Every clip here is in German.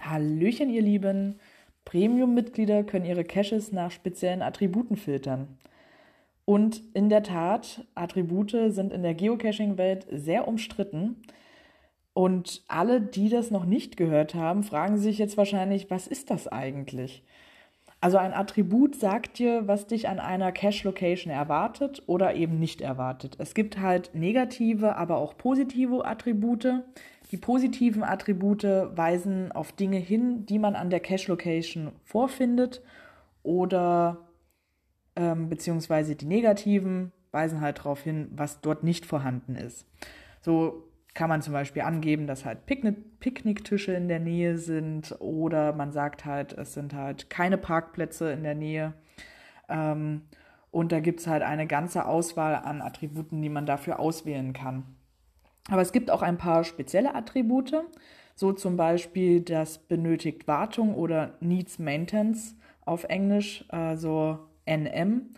Hallöchen, ihr Lieben! Premium-Mitglieder können ihre Caches nach speziellen Attributen filtern. Und in der Tat, Attribute sind in der Geocaching-Welt sehr umstritten. Und alle, die das noch nicht gehört haben, fragen sich jetzt wahrscheinlich, was ist das eigentlich? Also ein Attribut sagt dir, was dich an einer Cache-Location erwartet oder eben nicht erwartet. Es gibt halt negative, aber auch positive Attribute. Die positiven Attribute weisen auf Dinge hin, die man an der Cache-Location vorfindet oder ähm, beziehungsweise die negativen weisen halt darauf hin, was dort nicht vorhanden ist. So kann man zum Beispiel angeben, dass halt Picknick Picknicktische in der Nähe sind oder man sagt halt, es sind halt keine Parkplätze in der Nähe. Ähm, und da gibt es halt eine ganze Auswahl an Attributen, die man dafür auswählen kann. Aber es gibt auch ein paar spezielle Attribute, so zum Beispiel das benötigt Wartung oder Needs Maintenance auf Englisch, also NM.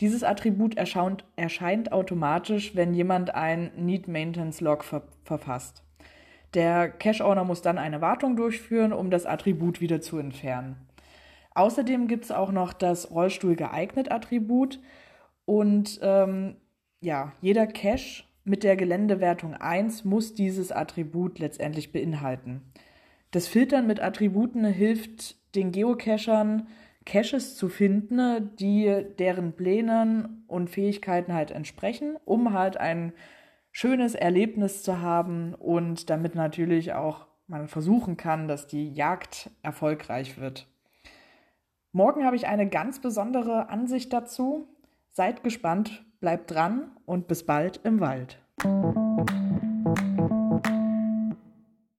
Dieses Attribut erscheint, erscheint automatisch, wenn jemand ein Need Maintenance Log ver verfasst. Der Cache-Owner muss dann eine Wartung durchführen, um das Attribut wieder zu entfernen. Außerdem gibt es auch noch das Rollstuhl geeignet Attribut und ähm, ja, jeder Cache mit der Geländewertung 1 muss dieses Attribut letztendlich beinhalten. Das Filtern mit Attributen hilft den Geocachern, Caches zu finden, die deren Plänen und Fähigkeiten halt entsprechen, um halt ein schönes Erlebnis zu haben und damit natürlich auch man versuchen kann, dass die Jagd erfolgreich wird. Morgen habe ich eine ganz besondere Ansicht dazu. Seid gespannt, bleibt dran und bis bald im Wald.